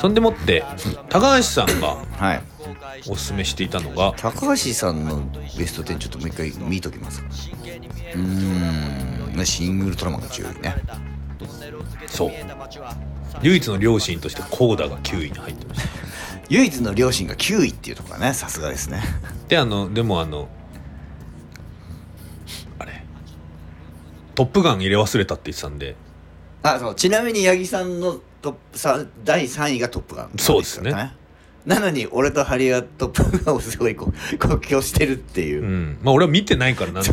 そんでもって高橋さんがはい。おすすめしていたのが高橋さんのベスト10ちょっともう一回見ときますか。うーん。ねシングルトラマンが強いね。そう。唯一の両親としてコーダが9位に入ってました 唯一の両親が9位っていうところがねさすがですね。であのでもあのあれ「トップガン」入れ忘れたって言ってたんで。あそう。ちなみに八木さんのトップさ第3位が「トップガン」そうですね。なのに俺とハリーは「トップガン」をすごいこう 国境してるっていう。う、ん。まあ俺は見てないからなんと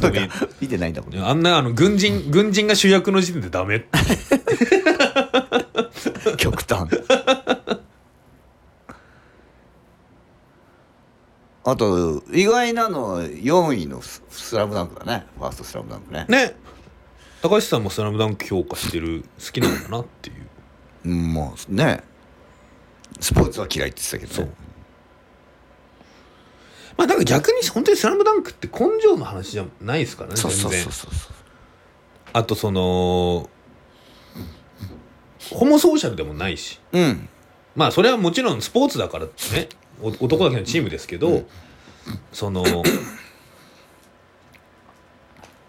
見てないんだもんね。えあんなあの軍人軍人が主役の時点でダメ 極端。あと意外なのは4位のス「スラムダンクだね。ファースト「スラムダンクね。ね。高橋さんも「スラムダンク評価してる好きなんだなっていう。うんもうねスポーツは嫌いって言ってたけどね。まあだから逆に本当に「スラムダンクって根性の話じゃないですからねそうそう全然そうそう。そうあとそのホモソーシャルでもないし。うん。まあそれはもちろんスポーツだからね。お男だけのチームですけど、その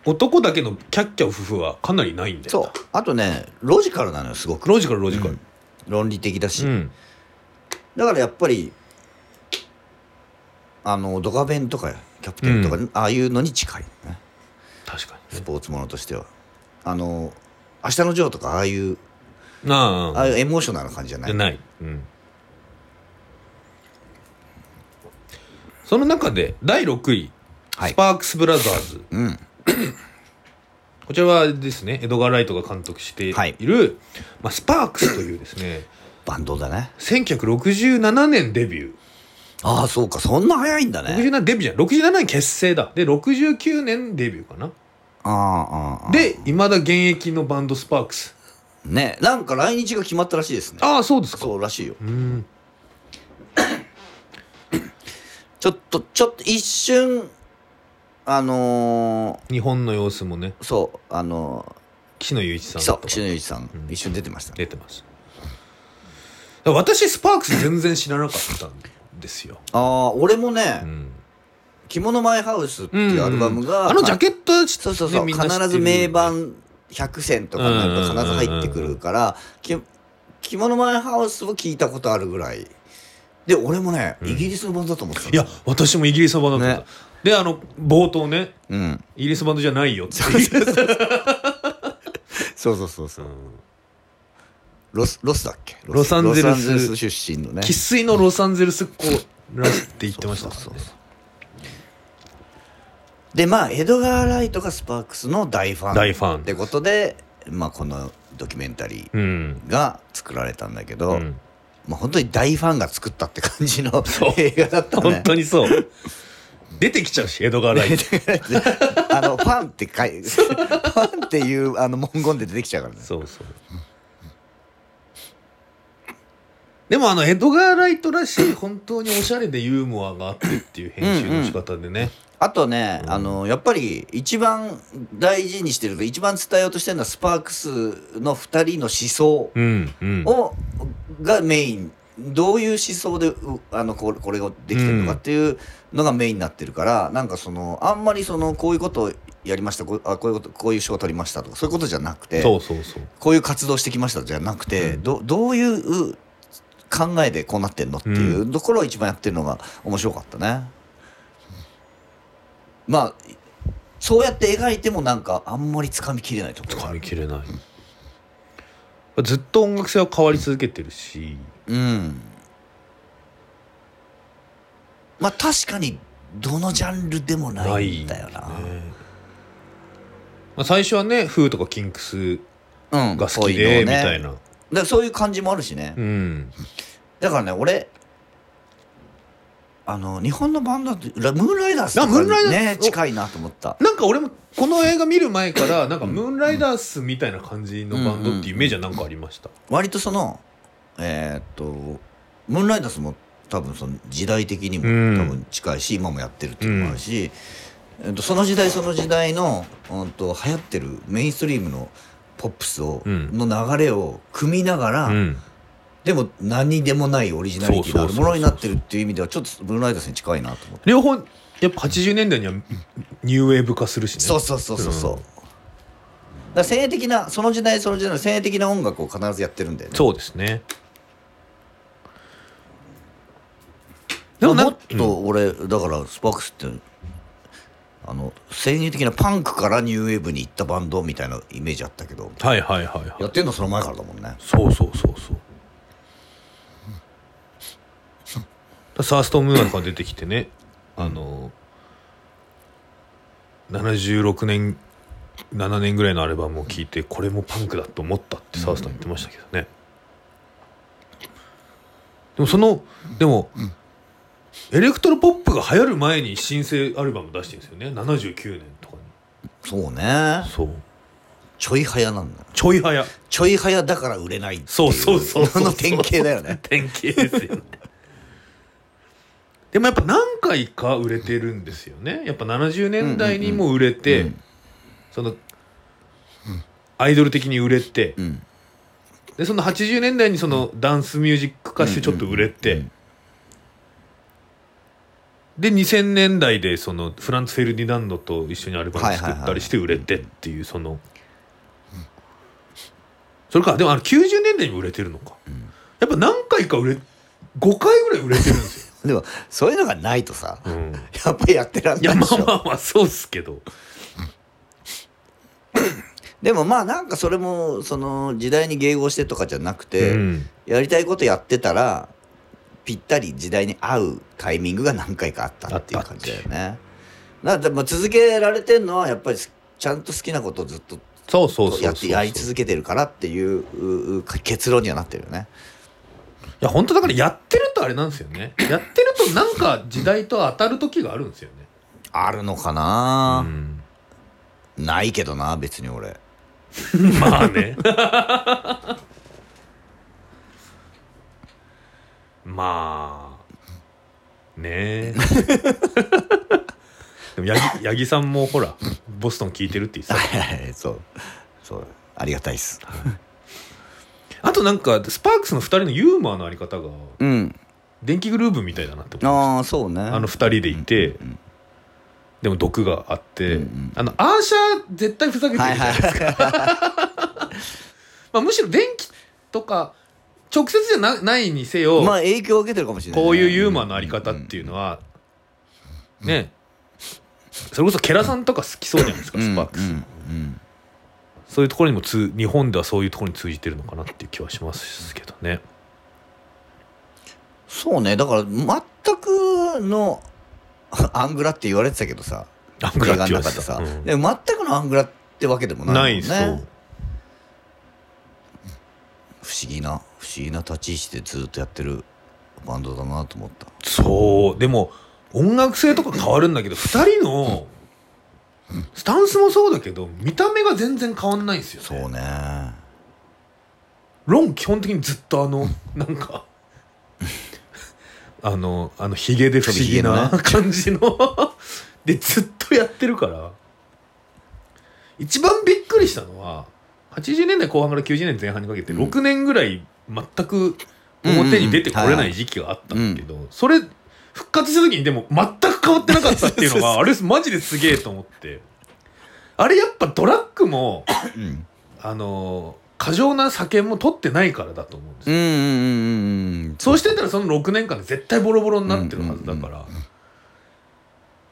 男だけのキャッキャウフフはかなりないんだよそう。あとねロジカルなのよすごく。ロジカルロジカル、うん。論理的だし、うん。だからやっぱりあのドカベンとかキャプテンとか、うああいうのに近いね。確かスポーツものとしては。あの明日のジョーとかああいうにああああいうエモーショナルな感じじゃない？ない、うん、その中で第6位、はい。スパークス・ブラザーズ。うん こちらはですねエドガー・ライトが監督している、はい。まあ、スパークスというですね バンドだね。1967年デビュー。ああそうか。そんな早いんだね。67デビューじゃない67年結成だ。で69年デビューかな。ああああでいまだ現役のバンドスパークス。ねなんか来日が決まったらしいですね。ああそうですか。そうらしいよ。うん。ちょっとちょっと一瞬あの日本の様子もね。ー、そうあの岸野雄一さー、んそう岸野雄一さん、うん。一瞬出てました。ね出てます。だから私スパークス全然知らなかったんですよ、ああ俺もね、うん。着物マイハウスっていうアルバムが、あのジャケットはそうそうそう、ねみんな知ってる必ず名盤100選とかになると必ず入ってくるから、き着物マイハウスを聞いたことあるぐらい。で俺もね、うん。イギリスのバンドだと思ってたいや私もイギリスのバンドだった、ねであの冒頭ねうん。イギリスバンドじゃないよって。そうそうそうそう。うんロスロスだっけ？ロサンゼルス出身のね。生粋のロサンゼルスっ子らしって言ってましたからね。そうそうそうでまあエドガー・ライトがスパークスの大ファン。大ファン。ってことで、まあ、このドキュメンタリうん。ーが作られたんだけど、うん。まあ、本当に大ファンが作ったって感じの映画だったね。本当にそう出てきちゃうしエドガー・ライトあのファンって書い ファンっていうあの文言で出てきちゃうからね。そうそう。でもあのエドガー・ライトらしい本当におしゃれでユーモアがあってっていう編集の仕方でね、あとね、あのやっぱり一番大事にしてる一番伝えようとしてるのはスパークスの2人の思想うんうん。を、がメインどういう思想でうあのこれこれができてるのかっていうのがメインになってるから、なんかそのあんまりそのこういうことをやりましたこうあこういうことこういう賞を取りましたとかそういうことじゃなくてそうそうそう。こういう活動してきましたじゃなくて、うん。どどういう考えでこうなってんのっていうところを一番やってるのが面白かったね。まあそうやって描いてもなんかあんまりつかみきれないところみきれない。ずっと音楽性は変わり続けてるしうん。まあ確かにどのジャンルでもないんだよな。ね。まあ、最初はねフーとかキンクスうん。が好きで、みたいな。だからそういう感じもあるしね、うん。だからね俺あの日本のバンドだとラムーンライダースとかあムーンライダースね近いなと思った。なんか俺もこの映画見る前からなんかムーンライダースみたいな感じのバンドっていうイメージはなんかありました、割とそのえーっとムーンライダースも多分その時代的にもうん。多分近いし、今もやってるっていうのもあるし、えっとその時代その時代の、うん、と流行ってるメインストリームのポップスを、うん。の流れを組みながら、うん。でも何にでもないオリジナリティのあるものになってるっていう意味ではちょっとブルーナイトスに近いなと思って。両方やっぱ80年代にはニューウェーブ化するしね。そうそうそうそうそう、だから先鋭的なその時代その時代の先鋭的な音楽を必ずやってるんだよね。そうですねでもなもっと俺だからスパークスってあの先鋭的なパンクからニューウェーブに行ったバンドみたいなイメージあったけどはいはいはいはい。やってんのその前からだもんね。そうそうそうそう。サーストン・ムーアとか出てきてねあの76年7年ぐらいのアルバムを聴いてこれもパンクだと思ったってサーストン言ってましたけどね、でもそのでも、エレクトロポップが流行る前に新生アルバム出してるんですよね。79年とかそうね。にそう。ちょい早なんだちょい早。ちょい早だから売れないそうそうそうそう。の典型だよね。典型ですよね。でもやっぱ何回か売れてるんですよね。やっぱ70年代にも売れて、うんその、アイドル的に売れて、うん。でその80年代にそのダンスミュージック化してちょっと売れて、うんうんで2000年代でそのフランツ・フェルディナンドと一緒にアルバム作ったりして売れてっていうその。それかでもあの90年代にも売れてるのか、やっぱ何回か売れ5回ぐらい売れてるんですよ、でもそういうのがないとさ、うん、やっぱりやってらんいやまないでしょ。あまあまあそうっすけど。でもまあなんかそれもその時代に迎合してとかじゃなくて、うん。やりたいことやってたらぴったり時代に合うタイミングが何回かあったっていう感じだよね。だからまあ続けられてるのはやっぱりちゃんと好きなことをずっとそうそうそうやってやり続けてるからっていううう結論にはなってるよね。いや本当だからやってるとあれなんですよねやってるとなんか時代と当たる時があるんですよねあるのかうな、んないけどな別に俺。まあねまあね。え でも八木八木さんもほらボストン聞いてるって言ってた。はいはいそう。そう。ありがたいっす。あとなんかスパークスの2人のユーモアのあり方がうん。電気グルーヴみたいだなって思いまああそうね。したあの2人でいて、ん。でも毒があって、うんうん。あのアーシャー絶対ふざけてるじゃないですか、まあ、むしろ電気とか直接じゃなないにせよ、まあ影響を受けてるかもしれないね。こういうユーモアのあり方っていうのは、ね。それこそケラさんとか好きそうじゃないですか、スパークス、うんうん。うんそういうところにも通日本ではそういうところに通じてるのかなっていう気はしますけどね。そうね。だから全くのアングラって言われてたけどさ。アングラって言われてた。うん。でも全くのアングラってわけでもないないもんね。そう不思議な不思議な立ち位置でずっとやってるバンドだなと思った。そう。でも音楽性とか変わるんだけど2人のスタンスもそうだけど見た目が全然変わんないんですよね。そうね。ロン基本的にずっとあのなんか あのあのヒゲで不思議な感じの。でずっとやってるから。一番びっくりしたのは80年代後半から90年前半にかけてうん6年ぐらい全く表に出てこれない時期があったんだけどそれ復活した時にでも全く変わってなかったっていうのが あれマジですげえと思って。あれやっぱドラッグもうん。あの過剰な酒も取ってないからだと思うんですよ、うんうんうんうんそうしてたらその6年間で絶対ボロボロになってるはずだから、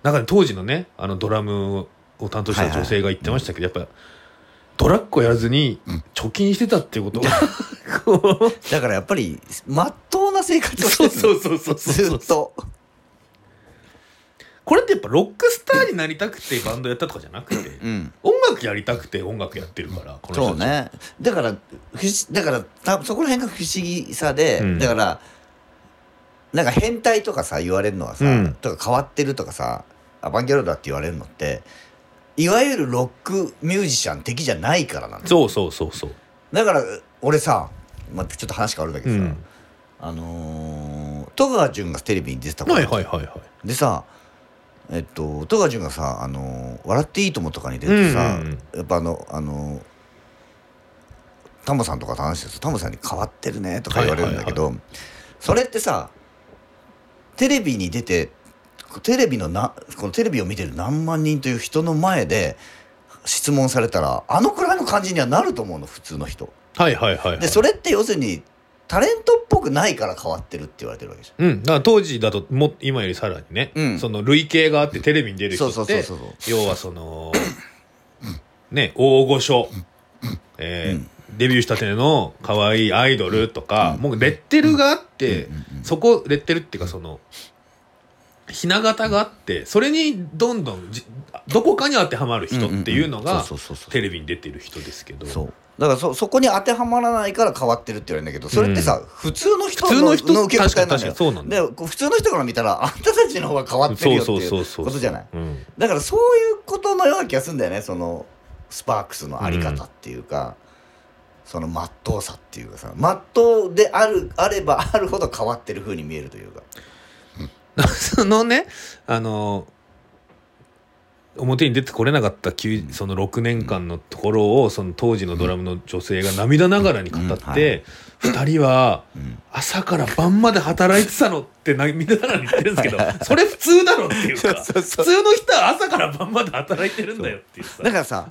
なんかね当時のねあのドラムを担当した女性が言ってましたけど、やっぱドラッグをやらずに貯金してたっていうこと？が、こう。だからやっぱりまっとうな生活をしてるそうそうそうそうそうずっと。これってやっぱロックスターになりたくてバンドやったとかじゃなくてうん。音楽やりたくて音楽やってるからこの人たちそうね。だから不思だからたそこら辺が不思議さで、うん。だからなんか変態とかさ言われるのはさ、うん。とか変わってるとかさアバンギャルドだって言われるのっていわゆるロックミュージシャン的じゃないからなんだよ。そうそうそうそう。だから俺さ、まあ、ちょっと話変わるんだけどさ、うん。あのー戸川潤がテレビに出てたことはいはいはいはい。でさえっと戸川潤がさ「あのー笑っていいとも」とかに出てさ、うん。うんやっぱあのあのータモさんとかと話してるとタモさんに変わってるねとか言われるんだけど、それってさテレビに出てテレビのなこのテレビを見てる何万人という人の前で質問されたらあのくらいの感じにはなると思うの普通の人。はいはいはい、はい、でそれって要するにタレントっぽくないから変わってるって言われてるわけじうん、だから当時だとも今よりさらにね、うん。その類型があってテレビに出る人ってそうそうそう。要はその ね大御所、えーデビューしたての可愛いアイドルとか、もうレッテルがあって、そこレッテルっていうかそのひな形があってそれにどんどんじどこかに当てはまる人っていうのんんがテレビに出てる人ですけど。だからそそこに当てはまらないから変わってるって言われるんだけどそれってさ、普通の人普通の人の受け答えなんだよ。にそうなんだ。で普通の人から見たらあんたたちの方が変わってるよっていそうことじゃない。うん。だからそういうことのような気がするんだよねそのスパークスのあり方っていうか、そのまっとうさっていうかさまっとうであるあればあるほど変わってる風に見えるというか そのねあの表に出てこれなかったその6年間のところをその当時のドラムの女性が涙ながらに語って2人はん。朝から晩まで働いてたのって涙ながらに言ってるんですけどそれ普通だろっていうか そうそうそう。普通の人は朝から晩まで働いてるんだよっていうさ。だからさ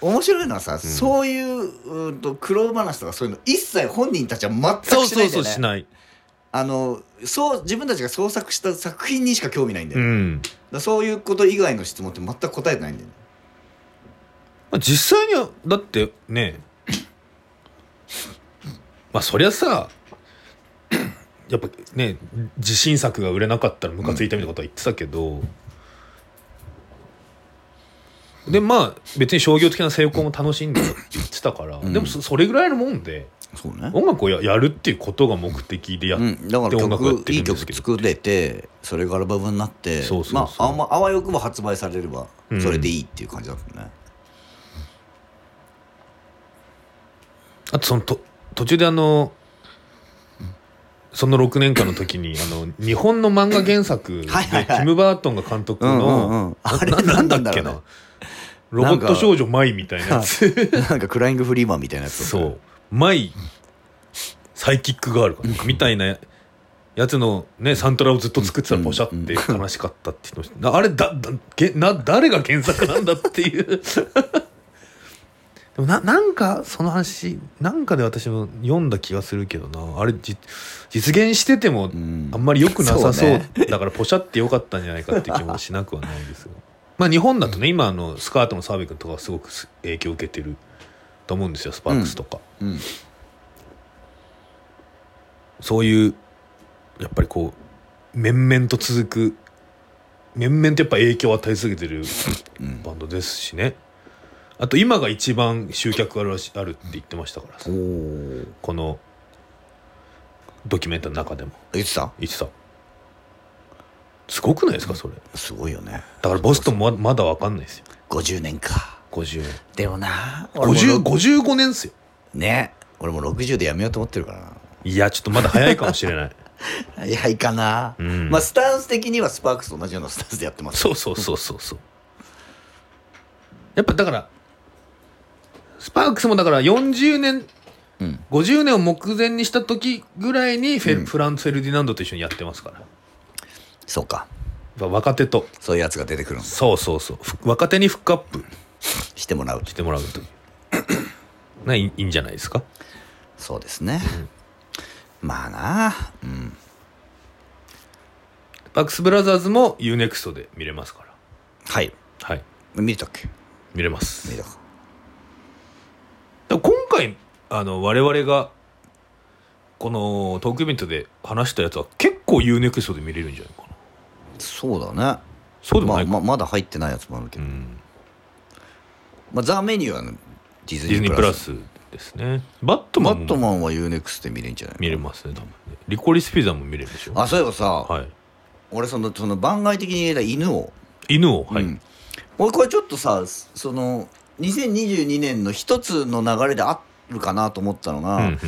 面白いのはさ、そういううーんと苦労話とかそういうの一切本人たちは全そうそうくしないんだよねそうしない。あのそう自分たちが創作した作品にしか興味ないんだよ、うん。らそういうこと以外の質問って全く答えてないんだよ。ねまあ実際にはだってね。まあそりゃさやっぱね自信作が売れなかったらムカついたみたいなことは言ってたけど、でまあ別に商業的な成功も楽しんでたって言ってたから、ん。でもそそれぐらいのもんでそうね。音楽をややるっていうことが目的でやっうん、だから音楽をやっ曲いい曲作れてそれがアルバムになってそうそうそう。まああんまあわよくば発売されればうん。それでいいっていう感じだったね、あとそのと途中であのその6年間の時に あの日本の漫画原作で はいはいはい。ティム・バートンが監督うんうんうのん。あれなんだっけな？ロボット少女マイみたいなやつ。なんか クライングフリーマンみたいなやつそうマイサイキックガールかなみたいなやつのねサントラをずっと作ってたらポシャって悲しかったって言ってましたあれだだげな誰が原作なんだっていう。でもななんかその話なんかで私も読んだ気がするけどな。あれじ実現しててもん。あんまり良くなさそう,、そうね。だからポシャってよかったんじゃないかって気もしなくはないですがまあ日本だとね今あのスカートの澤部君とかはすごくす影響を受けてると思うんですよスパークスとか、うんそういうやっぱりこう面々と続く面々とやっぱ影響を与え続けてるバンドですしね。あと今が一番集客あるらしあるって言ってましたから。さおおこのドキュメンタリーの中でも。言ってた言ってたすごくないですかそれ。すごいよね。だからボストンもままだ分かんないですよ。50年か50年でもな50 50 55年ですよ。ね。俺も60でやめようと思ってるから。ないやちょっとまだ早いかもしれない。早いかな、うん。まあスタンス的にはスパークスと同じようなスタンスでやってます。そうそうそうそうそう。やっぱだからスパークスもだから40年うん。50年を目前にした時ぐらいにフェ、うん。フランツ・フェルディナンドと一緒にやってますから。そうか。ぱ若手と。そういうやつが出てくるそうそうそう。ふ若手にフックアップしてもらうしてもらうとねいい いいんじゃないですか？そうですね、まあなうん。バックス・ブラザーズも UNEXT で見れますから。はい。はい。見たっけ？見れます。見たか。今回あの我々がこのトークイベントで話したやつは結構 UNEXT で見れるんじゃないかな。そうだね。そうでもないか、まあままだ入ってないやつもあるけど、うん、まあ、ザ・メニューはねディズディズニープラス。ニープラスですね。バットマンもバットマンは UNEXT で見れるんじゃない見れますね多分ね。リコリスピザも見れるでしょ。あそういえばさ、はい。俺そのその番外的に入れた犬を、犬を？はい、うん。俺これちょっとさその2022年の一つの流れであるかなと思ったのが、うんうん。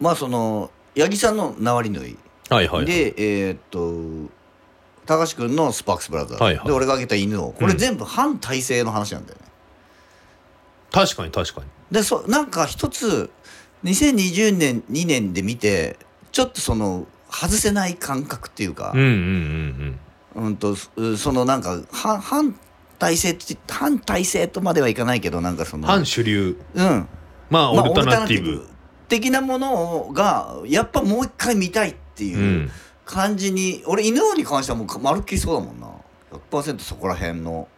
まあその八木さんの縄り縫い、はいはい。でえーっと高橋君のスパークスブラザーズ、はいはい。で俺が挙げた犬を。これうん。全部反体制の話なんだよね、確かに確かに。でそなんか一つ2020年2年で見てちょっとその外せない感覚っていうかうん、うんうんうん。とうそのなんか反反体制反体制とまではいかないけどなんかその反主流。うん。まあオまあルタナティブ,、的なものがやっぱもう一回見たいってういうん。感じに、俺犬王に関してはもうまるっきりそうだもんな。100%そこら辺の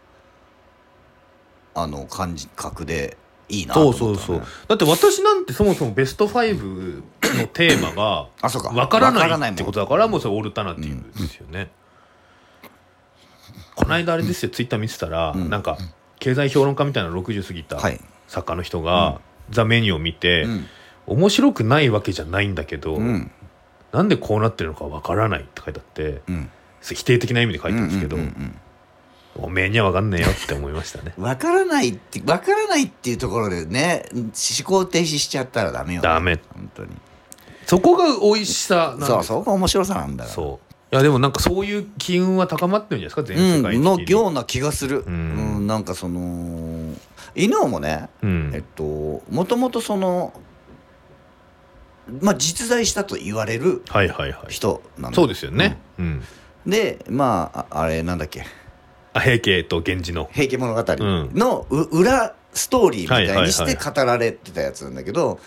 あの感じ覚でいいなとそう思った、ね、そうそうだって私なんてそもそもベスト5のテーマがあそうか。わからなないってことだからもうそれオルタナティブですよね、この間あれですよ。ツイッター見てたら、うん。なんか経済評論家みたいな60過ぎたはい、作家の人が、ザ・メニューを見て、うん。面白くないわけじゃないんだけど、うん。なんでこうなってるのかわからないって書いてあってうん。否定的な意味で書いてるんですけど、うんうんうんおめえにはわかんねえよって思いましたね。う んわからないってわからないっていうところでね思考停止しちゃったらダメよ、ね、ダメ。本当に。そこが美味しさなんです。そうそこが面白さなんだから。そう。いやでもなんかそういう機運は高まってるんじゃないですか全世界的うん、に、のような気がする、ううんんなんかその犬王もね、うん。えっともともとそのまあ実在したと言われるはいはいはい。人なんだそうですよね、うんうん。でまあああれなんだっけあ平家と源氏の「平家物語」のう裏ストーリーみたいにして語られてたやつなんだけど、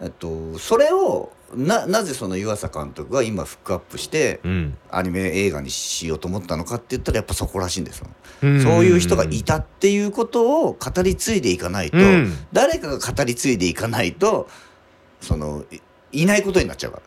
えっと、それをななぜその湯浅監督が今フックアップしてうん。アニメ映画にしようと思ったのかって言ったらやっぱそこらしいんですよ。うん。そういう人がいたっていうことを語り継いでいかないと、うん。誰かが語り継いでいかないとそのいいないことになっちゃうから。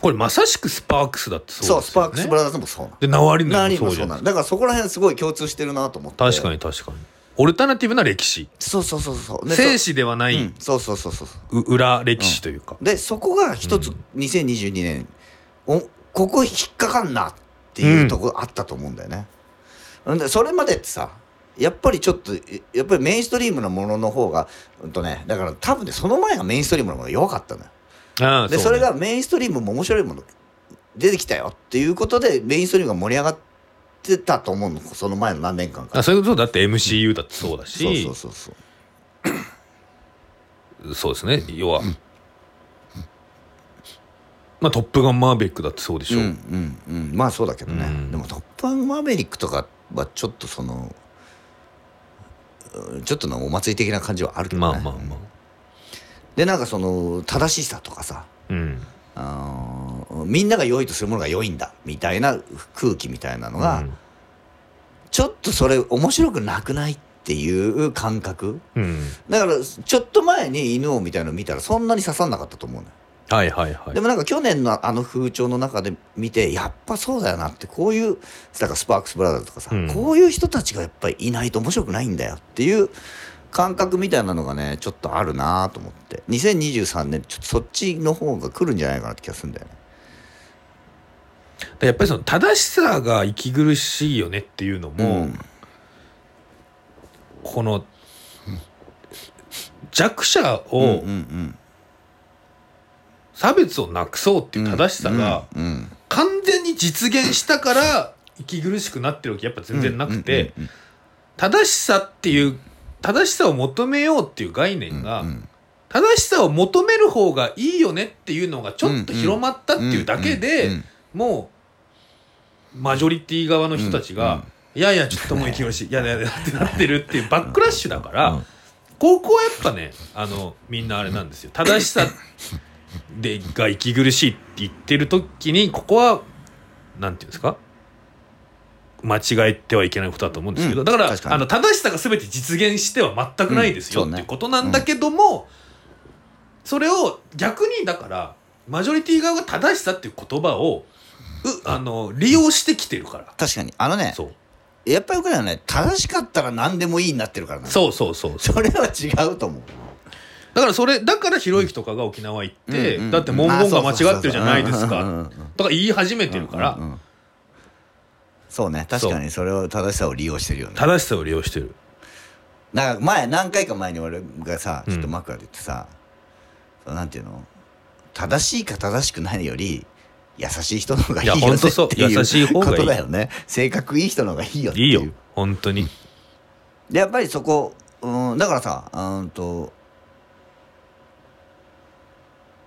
これまさしくスパークスだってそうそうですよねスパークスブラザーズもそうなの。でナワリヌも何もそうじゃないだからそこら辺すごい共通してるなと思って。確かに確かにオルタナティブな歴史そうそうそうそう。で生死ではない、うん、そうそうそうそう。う裏歴史というか、でそこが一つ2022年、おここ引っかかんなっていうところあったと思うんだよね。んでそれまでってさやっぱりちょっとえやっぱりメインストリームのものの方がうんとねだから多分ねその前がメインストリームのものが弱かったのよ。でそれがメインストリームも面白いもの出てきたよっていうことでメインストリームが盛り上がってたと思うのその前の何年間かあ。そういうことだって MCU だってそうだし、そうそうそうそう。そうですね。要は、まあ「トップガンマーベリック」だってそうでしょ、うんうんうん。まあそうだけどね、うん。でも「トップガンマーヴェリック」とかはちょっとそのうんちょっとのお祭り的な感じはあるけどね。まあまあまあでなんかその正しさとかさうん。あーみんなが良いとするものが良いんだみたいな空気みたいなのが、ちょっとそれ面白くなくないっていう感覚？うん、うんだからちょっと前に犬王みたいなの見たらそんなに刺さんなかったと思うのよ。はいはいはい。でもなんか去年のあの風潮の中で見てやっぱそうだよなってこういうだからスパークスブラザーズとかさ、うん。こういう人たちがやっぱりいないと面白くないんだよっていう感覚みたいなのがねちょっとあるなと思って。2023年ちょっとそっちの方が来るんじゃないかなって気がするんだよね。でやっぱりその正しさが息苦しいよねっていうのも、うん。この弱者うんをうん。差別をなくそうっていう正しさが完全に実現したから息苦しくなってるわけやっぱ全然なくて正しさっていう正しさを求めようっていう概念がうんうん。正しさを求める方がいいよねっていうのがちょっと広まったっていうだけうんでうんもうマジョリティ側の人たちが「いやいやちょっともう息苦しいいやいやいや」ってなってるっていうバックラッシュだから、うん。ここはやっぱねあのみんなあれなんですよ。正しさでが息苦しいって言ってる時にここはなんていうんですか？間違えてはいけないことだと思うんですけど、うん。だからあの正しさが全て実現しては全くないですよ、うんねっていうことなんだけども、それを逆にだからマジョリティ側が正しさっていう言葉をうあ。の利用してきてるから。確かに。あのねそう。やっぱり僕らはね正しかったら何でもいいになってるからな。そうそうそうそれは違うと思う。だからそれだからひろゆきとかが沖縄行って、だって文言が間違ってるじゃないですかうんうんうんうん。とか言い始めてるから、そうね。確かにそれを正しさを利用してるよね。正しさを利用してる。なんか前何回か前に俺がさうん。ちょっと枕で言ってさ、そのなんていうの？正しいか正しくないより優しい人の方がいいよいねっていう優しい方がいい。ことだよね。性格いい人の方がいいよっていいう。いよ。本当に。でやっぱりそこうん、だからさうんと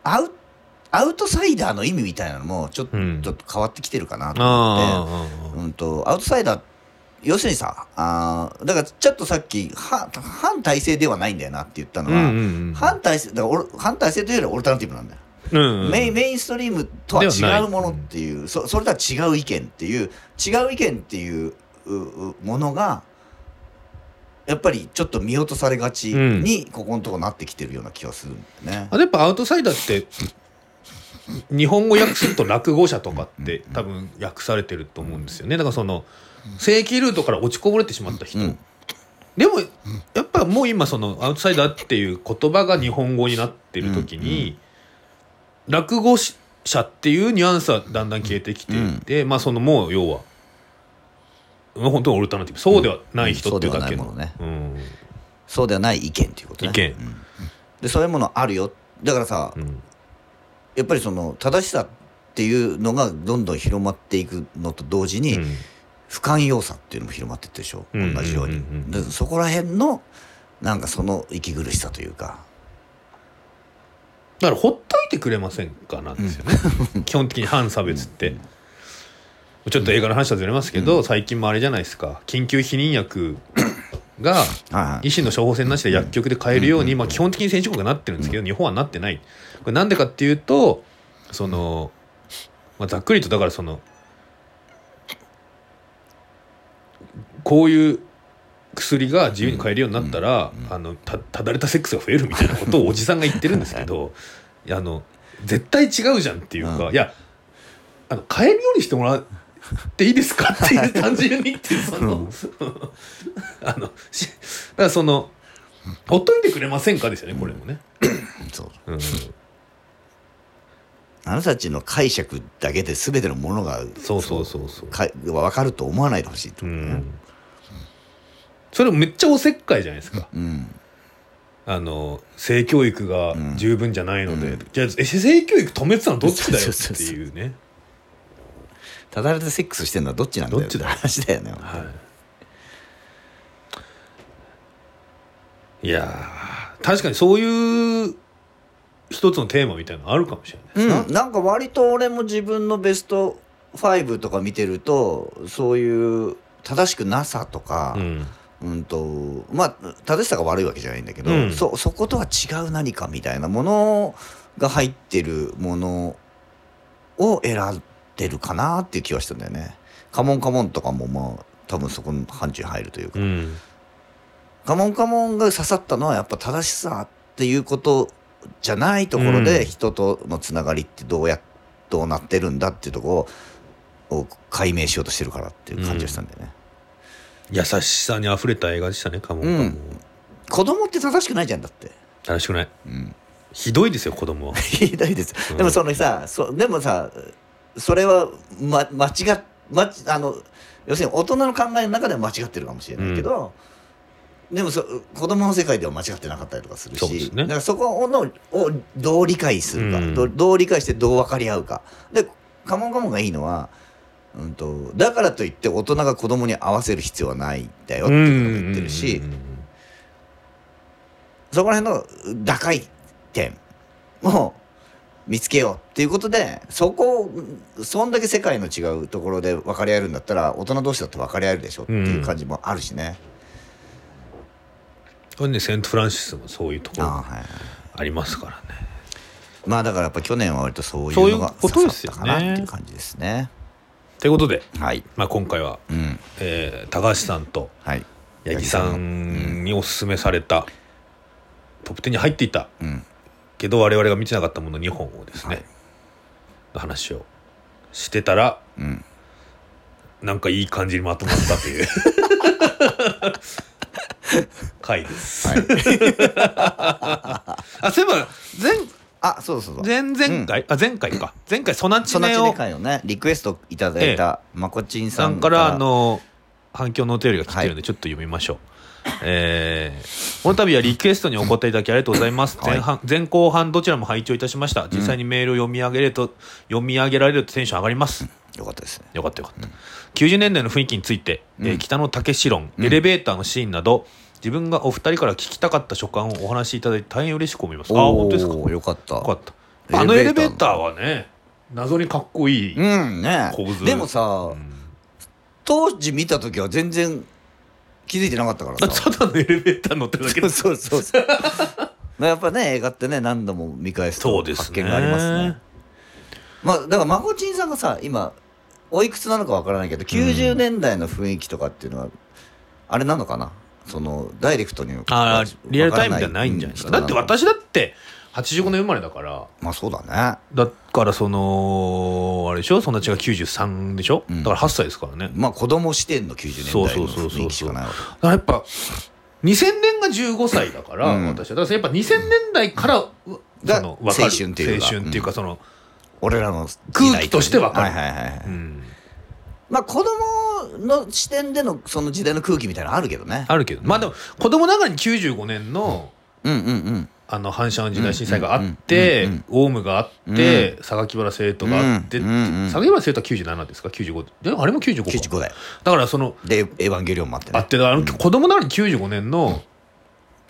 アウアウトサイダーの意味みたいなのもちょっと,、うん。ちょっと変わってきてるかなと思って。あうんとアウトサイダー要するにさあーだからちょっとさっきは反体制ではないんだよなって言ったのあ、は、うんうんうん反体制だから反体制というよりはオルタナティブなんだよ、うんうんメインメインストリームとは違うものっていうそそれとは違う意見っていう違う意見っていうううものがやっぱりちょっと見落とされがちにここのとこなってきてるような気がするんだよね。あでやっぱアウトサイダーって日本語訳すると落語者とかって多分訳されてると思うんですよね。だからその正規ルートから落ちこぼれてしまった人、うん。でもやっぱもう今そのアウトサイダーっていう言葉が日本語になってる時に、落語者っていうニュアンスはだんだん消えてきていて、まあそのもう要はまあ本当にオルタナティブ。そうではない人っていうだけの、うん。そうではないうん。そうではない意見っていうことね。意見。うん。でそういうものあるよ。だからさ、うんやっぱりその正しさっていうのがどんどん広まっていくのと同時に、うん。不寛容さっていうのも広まっていってるでしょ、うん。同じように、そこら辺のなんかその息苦しさというか。だからほっといてくれませんかなんですよね、基本的に反差別って、ちょっと映画の話はずれますけど、最近もあれじゃないですか。緊急避妊薬が医師の処方箋なしで薬局で買えるように、まあ、基本的に先進国がなってるんですけど、日本はなってない。これなんでかっていうとその、まあ、ざっくりとだからそのこういう薬が自由に買えるようになったら、あのたただれたセックスが増えるみたいなことをおじさんが言ってるんですけどあの絶対違うじゃんっていうか、うん。いやあの買えるようにしてもらっていいですか？っていう単純にっていうその、あのしだからそのほっといてくれませんかですよねこれもね。そう。うん。あなたたちの解釈だけで全てのものがそうそうそうそう。か分かると思わないでほしいってうことねん、それめっちゃおせっかいじゃないですか。うん。あの性教育がうん。十分じゃないので、うん。じゃあえ性教育止めてたのどっちだよっていうね。ただれてセックスしてるのはどっちなんだよどっ話だよね、はい、いやー確かにそういう一つのテーマみたいなのあるかもしれないうん、なんか割と俺も自分のベスト5とか見てるとそういう正しくなさとか、うん。うんとまあ正しさが悪いわけじゃないんだけど、うん。そそことは違う何かみたいなものが入ってるものを選んでるかなっていう気はしたんだよね。カモンカモンとかもまあ多分そこの範疇に入るというか、うん。カモンカモンが刺さったのはやっぱ正しさっていうことじゃないところでうん。人とのつながりってどうやどうなってるんだっていうところを解明しようとしてるからっていう感じがしたんだよね。優しさにあふれた映画でしたねカモンカモン、うん。子供って正しくないじゃんだって。正しくない。うん。ひどいですよ子供は。ひどいです、うんでもそのさそでもさそれは、ま、間違っ、ま、あの要するに大人の考えの中では間違ってるかもしれないけど、でもそ子供の世界では間違ってなかったりとかするし、ね。だからそこのをどう理解するか、うん。どうどう理解してどう分かり合うか。でカモンカモンがいいのは、うん、とだからといって大人が子供に合わせる必要はないんだよっていうことも言ってるし、うんうんうんそこら辺の打開点を見つけようっていうことでそこをそんだけ世界の違うところで分かり合えるんだったら大人同士だって分かり合えるでしょっていう感じもあるしね。これねセント・フランシスもそういうところありますからねまあだからやっぱ去年は割とそういそうのが刺さったかなっていう感じですね。ということで、はい。まあ、今回は、うん。えー高橋さんとはい。八木さんにおすすめされた、トップ10に入っていたうん。けど我々が見てなかったもの2本をですね、はいの話をしてたらうん。なんかいい感じにまとまったという 回です。はい。あそういえば前あ、そうそうそう。前々回、あ前回か前回ソナチそのちネをね会をね、リクエストいただいた、まこちんさんさんからあの反響のお便りが来てるんでちょっと読みましょう、えーこの度はリクエストにお答えいただきありがとうございます、はい。前半前後半どちらも拝聴いたしました。実際にメールを読み上げると、読み上げられるとテンション上がります、よかったですね。よかったよかった、90年代の雰囲気について、えーうん北野武史論、うん。エレベーターのシーンなど自分がお二人から聞きたかった所感をお話しいただいて大変嬉しく思います。あ本当ですか？よかった。よかった。あのエレベーターはね謎にかっこいい、うんね構図。でもさ、うん当時見た時は全然気づいてなかったからあさ。ただのエレベーター乗ってるだけそうそうそうまあやっぱね映画ってね何度も見返すと発見がありますね。まあだからまこちんさんがさ今おいくつなのかわからないけど90年代の雰囲気とかっていうのは、あれなのかな？そのダイレクトにああリアルタイムではないんじゃないですか？だって私だって85年生まれだから。まあそうだね。だからそのあれでしょ？そんなちが93でしょ、うん。だから8歳ですからね。まあ子供視点の90年代の雰囲気しかないわけだからやっぱ2000年が15歳だから、うん。私は。だからやっぱ2000年代からうがその青春っていうか。青春っていうかその、俺らの時空代気としてわかる。はいはいはいはい、うん。まあ子供の視点でのその時代の空気みたいなのあるけどね。あるけど。まあでも子供ながらに95年のうんうんうんあの阪神・淡路大震災があって、オウムがあって、榊原生徒があって、榊原生徒は97ですか？95であれも95か。95代だからそのでエヴァンゲリオンもあってね。あってあの子供ながらに95年の、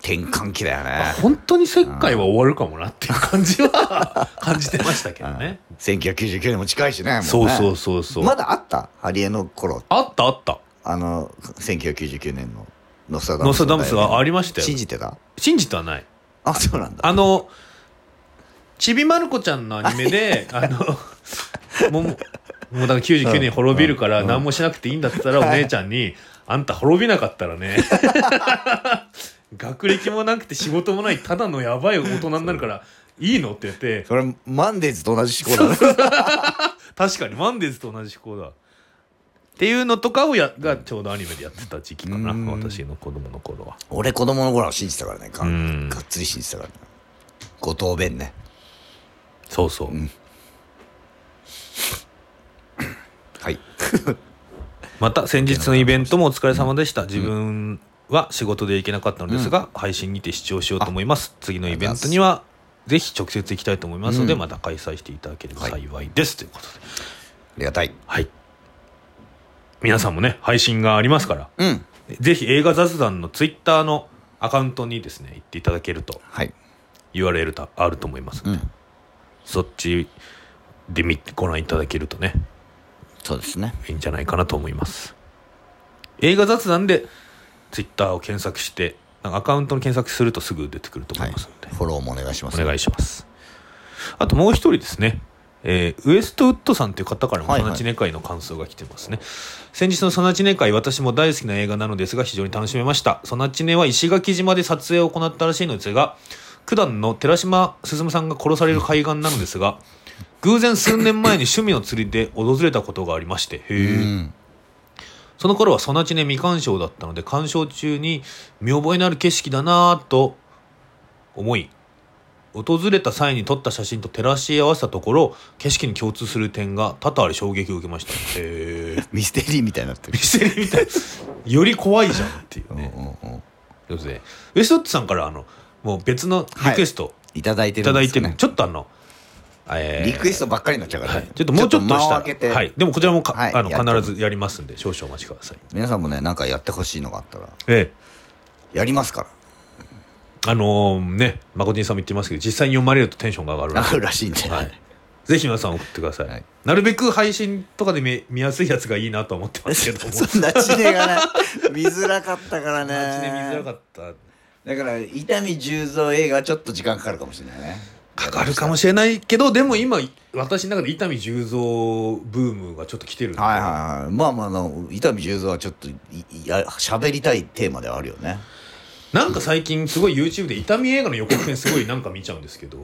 転換期だよね。本当に世界は終わるかもなっていう感じは 感じてましたけどね。1999年も近いしねそうそうそうそう。まだあった？ハリエの頃。あったあった。あの1999年のノスタダムスがありましたよ。信じてた？信じてはない。あそうなんだ。あの、ちびまる子ちゃんのアニメで、あの、もう、もうだから99年滅びるから何もしなくていいんだって言ったらお姉ちゃんに、あんた滅びなかったらね、学歴もなくて仕事もないただのやばい大人になるからいいのって言って、それマンデーズと同じ思考だね。確かにマンデーズと同じ思考だっていうのとかをやがちょうどアニメでやってた時期かなうん。私の子供の頃は。俺子供の頃は信じてたからね。がうん。がっつり信じてたからね。後藤弁ね。そうそう、ん。はい。また先日のイベントもお疲れ様でした、自分は仕事で行けなかったのですが、配信にて視聴しようと思います。次のイベントにはぜひ直接行きたいと思いますので、うん。また開催していただければ幸いです、ということで。ありがたい。はい皆さんもね配信がありますからうん。ぜひ映画雑談のツイッターのアカウントにですね行っていただけるとはい。URL とあると思いますので、うん。そっちで見てご覧いただけるとねそうですね。いいんじゃないかなと思います。映画雑談でツイッターを検索してアカウントの検索するとすぐ出てくると思はいいますので、フォローもお願いします。お願いします。あともう一人ですねえーウエストウッドさんという方からもはいはい。ソナチネ会の感想が来てますね、先日のソナチネ会私も大好きな映画なのですが非常に楽しめました。ソナチネは石垣島で撮影を行ったらしいのですが九段の寺島進さんが殺される海岸なのですが偶然数年前に趣味の釣りで訪れたことがありましてへうえんその頃はソナチネ未鑑賞だったので鑑賞中に見覚えのある景色だなぁと思い訪れた際に撮った写真と照らし合わせたところ景色に共通する点が多々あり衝撃を受けました。へえミステリーみたいになってる。ミステリーみたいより怖いじゃんっていううんね、うんうん。ということでウエストウッドさんからあのもう別のリクエスト。いただいていただいてる、るんですねちょっとあの、えー。リクエストばっかりになっちゃうからね。はい、ちょっともうちょっとした。らはい、でもこちらもか、はい。あの必ずやりますんで少々お待ちください。皆さんもねなんかやってほしいのがあったら。ええ。やりますからあのね、まこてんさんも言ってますけど、実際に読まれるとテンションが上がるのであるらしいんで、はい。ぜひ皆さん送ってください。はいなるべく配信とかで見見やすいやつがいいなとは思ってますけども。そんな地根がね見づらかったからねマジで見づらかった。だから伊丹十三映画はちょっと時間かかるかもしれないねかかるかもしれないけど、でも今、私の中で伊丹十三ブームがちょっと来てる。はいはいはいまあまあ伊丹十三はちょっといいや喋りたいテーマではあるよねなんか最近すごい YouTube で伊丹映画の予告編すごいなんか見ちゃうんですけど、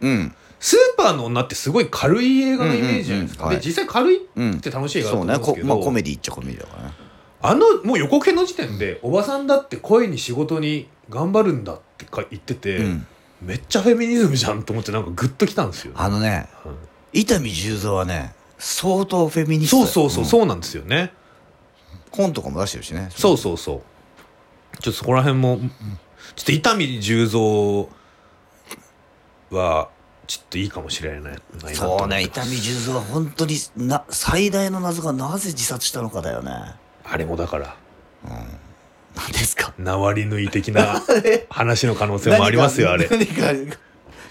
うん。スーパーの女ってすごい軽い映画のイメージじゃないですか？うんうんうん。はいで、実際軽いうんって楽しい映画だと思うんですけど、こまあコメディっちゃコメディだからね。あのもう予告編の時点でおばさんだって声に仕事に頑張るんだってか言ってて、うん。めっちゃフェミニズムじゃんと思ってなんかグッときたんですよ、あのねはい伊丹十三はね相当フェミニストそうそうそう、んそうなんですよね。本とかも出してるしね。そうそうそうちょっとそこら辺もちょっと伊丹十三はちょっといいかもしれないなそうね伊丹十三は本当にな最大の謎がなぜ自殺したのかだよね。あれもだから。何ですか？ナワリヌイ的な 話の可能性もありますよあれ。何か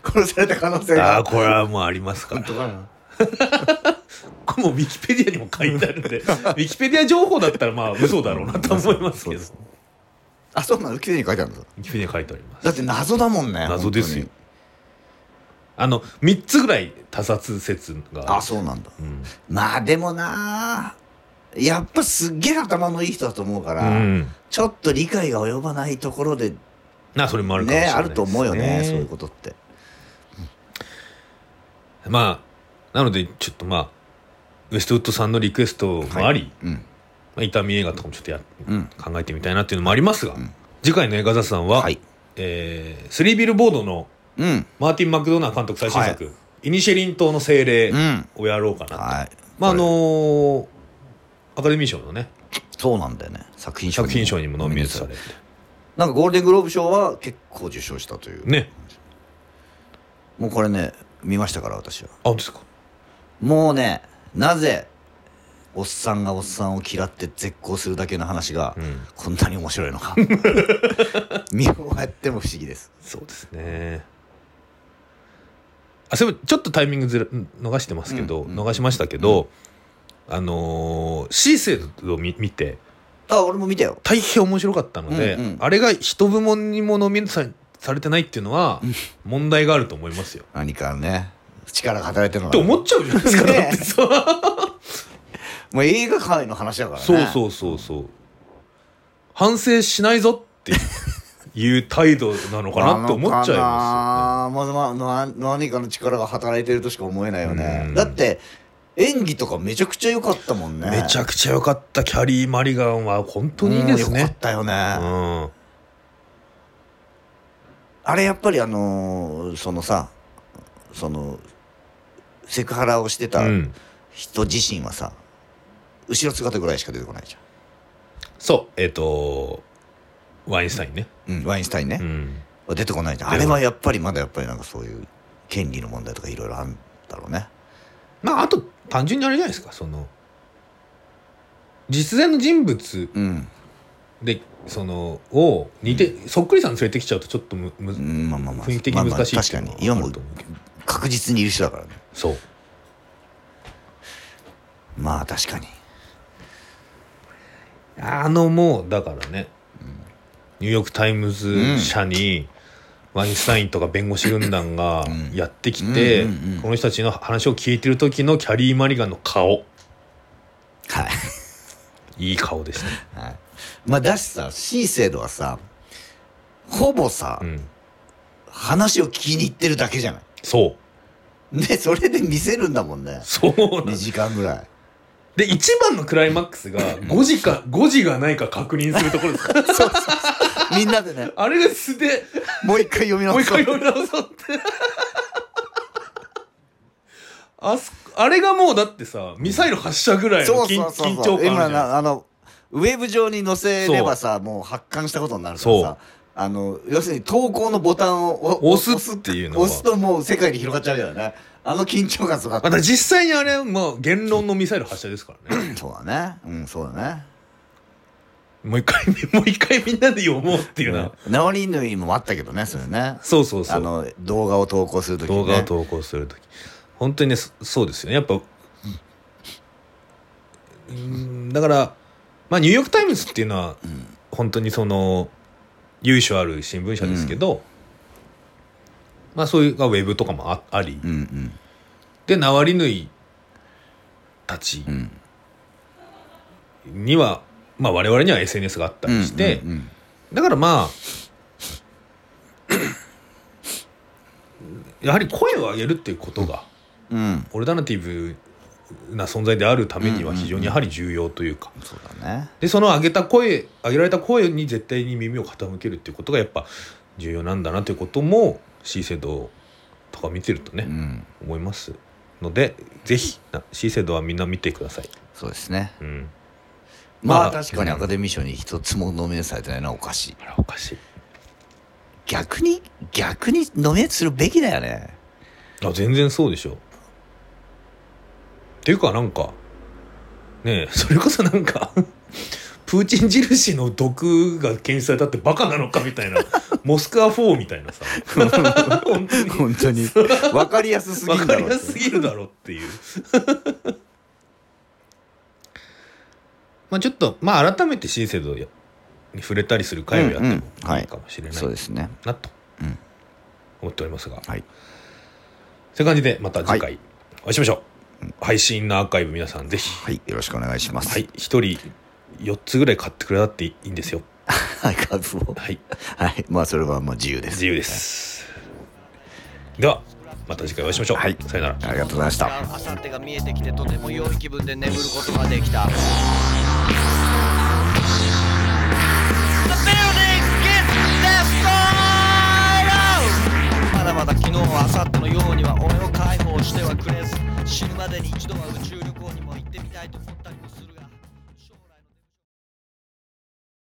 殺された可能性が？ああこれはもうありますか。ら本当かな？これもうウィキペディアにも書いてあるんでウィキペディア情報だったらまあ嘘だろうなと思いますけどあそうなの？綺麗に書いてあるんだィキペディアに書いてあります。だって謎だもんね謎ですよ。本あの3つぐらい他殺説があそうなんだ。うん、まあでもなやっぱすっげえ頭のいい人だと思うから、うん、ちょっと理解が及ばないところでなそれもあるかもしれないですね。あると思うよねそういうことって。まあなのでちょっとまあウエストウッドさんのリクエストもあり、うんまあ、痛み映画とかもちょっとや、うん考えてみたいなっていうのもありますが、ん。次回の映画雑談は、はい。えースリービルボードのうん。マーティン・マクドナー監督最新作、イニシェリン島の精霊うん。をやろうかなと、はい。まああのこーアカデミー賞のねれそうなんだよね。作品賞作品賞にもノミネートされて。なんかゴールデングローブ賞は結構受賞したという。ね。もうこれね見ましたから私は。あですか？もうねなぜおっさんがおっさんを嫌って絶交するだけの話がうん。こんなに面白いのか。見終わっても不思議です。そうですね。あそれもちょっとタイミングずら逃してますけど、うんうん。逃しましたけど、あのーシーセイを見見てあ俺も見たよ。大変面白かったので、うんうん。あれが一部門にもノミネートさされてないっていうのは問題があると思いますよ。何かね力が働いてるのって思っちゃうじゃないですか、ねもう映画界の話だからね。そうそうそうそう。反省しないぞって いう態度なのかなって思っちゃいまますまあまあな何かの力が働いてるとしか思えないよね。うん。だって演技とかめちゃくちゃ良かったもんね。めちゃくちゃ良かったキャリー・マリガンは本当にいいですね。うん良かっ。たよね、うん。あれやっぱりあのーそのさそのセクハラをしてたうん。人自身はさ、後ろ姿ぐらいしか出てこないじそうえっ、とワインスタインね、ゃん、うん、ワインスタインね。う、ん、出てこないじゃん。あれはやっぱりまだやっぱりなんかそういう権利の問題とかいろいろあるんだろうね。まああと単純にあれじゃないですか。その実在の人物うん、でそのを似て、そっくりさん連れてきちゃうとちょっとむむうん、まあまあまあ。雰囲気的に難しいまあ確かに。今も確実にいる人だからね。そう。まあ確かにあのもうだからね、ニューヨーク・タイムズ社に、ワインスタインとか弁護士軍団がうん。やってきて、この人たちの話を聞いてる時のキャリー・マリガンの顔。はい。いい顔でした、はい、まあだしさシーセはさほぼさ、うん、話を聞きに行ってるだけじゃない。そう。でそれで見せるんだもんね。そうなん2時間ぐらいで一番のクライマックスが5時か5時がないか確認するところですから。みんなでね。あれが素でもう一回読みもう直そう。一回読み直そうって。あそあれがもうだってさミサイル発射ぐらいのそう緊そうそう。緊張感あるじゃないなあのウェブ上に載せればさもう発刊したことになるからそう。さあの要するに投稿のボタンをお押すっていうのは。押すともう世界に広がっちゃうよねあの緊張感すごかった。また実際にあれはもう言論のミサイル発射ですからね。そうだね。うんそうだね。もう一回 もう一回みんなで読もうっていうな、ナオリンヌイもあったけどねそれね。そうそうそう。あの動画を投稿するとき、ね、動画を投稿する時本当にねそそうですよね。やっぱうんだからまあニューヨーク・タイムズっていうのは本当にその由緒ある新聞社ですけど、まあそういうウェブとかもああり、うんうんでナワリヌイたちうんには、まあ我々には SNS があったりして、うんうんだからまあ やはり声を上げるっていうことがうん、うんオルタナティブな存在であるためには非常にやはり重要というか、そうだね。でその上げた声上げられた声に絶対に耳を傾けるっていうことがやっぱ重要なんだなということもシーセドとか見てるとね、うん。思いますのでぜひなシーセドはみんな見てください。そうですね。うん、まあ、まあ確かにアカデミー賞に一つもノミネートされてないのはおかしいあらおかしい逆に逆にノミネートするべきだよね。あ全然そうでしょ。っていうかなんかねえそれこそなんかプーチン印の毒が検出されたってバカなのかみたいな。モスクワ4みたいなさ。本当に。本当に。分かりやすすぎ分かるだろうりやすぎるだろっていう。まあちょっとまあ改めて新制度に触れたりする会をやってうんうんもはいいいかもしれないそうですね。なとうん。思っておりますが、はい。そういう感じでまた次は回お会いしましょう、配信のアーカイブ皆さんぜひ。はい。よろしくお願いします。はい。一人4つぐらい買ってくれたっていいんですよ。数をはい、はい、まあそれはまあ自由です。自由です、はい、ではまた次回お会いしましょう、はい、さよなら。ありがとうございました。明後日が見えてきてとても良い気分で眠ることができた。まだまだ昨日は明後日のようには俺を解放してはくれず。死ぬまでに一度は宇宙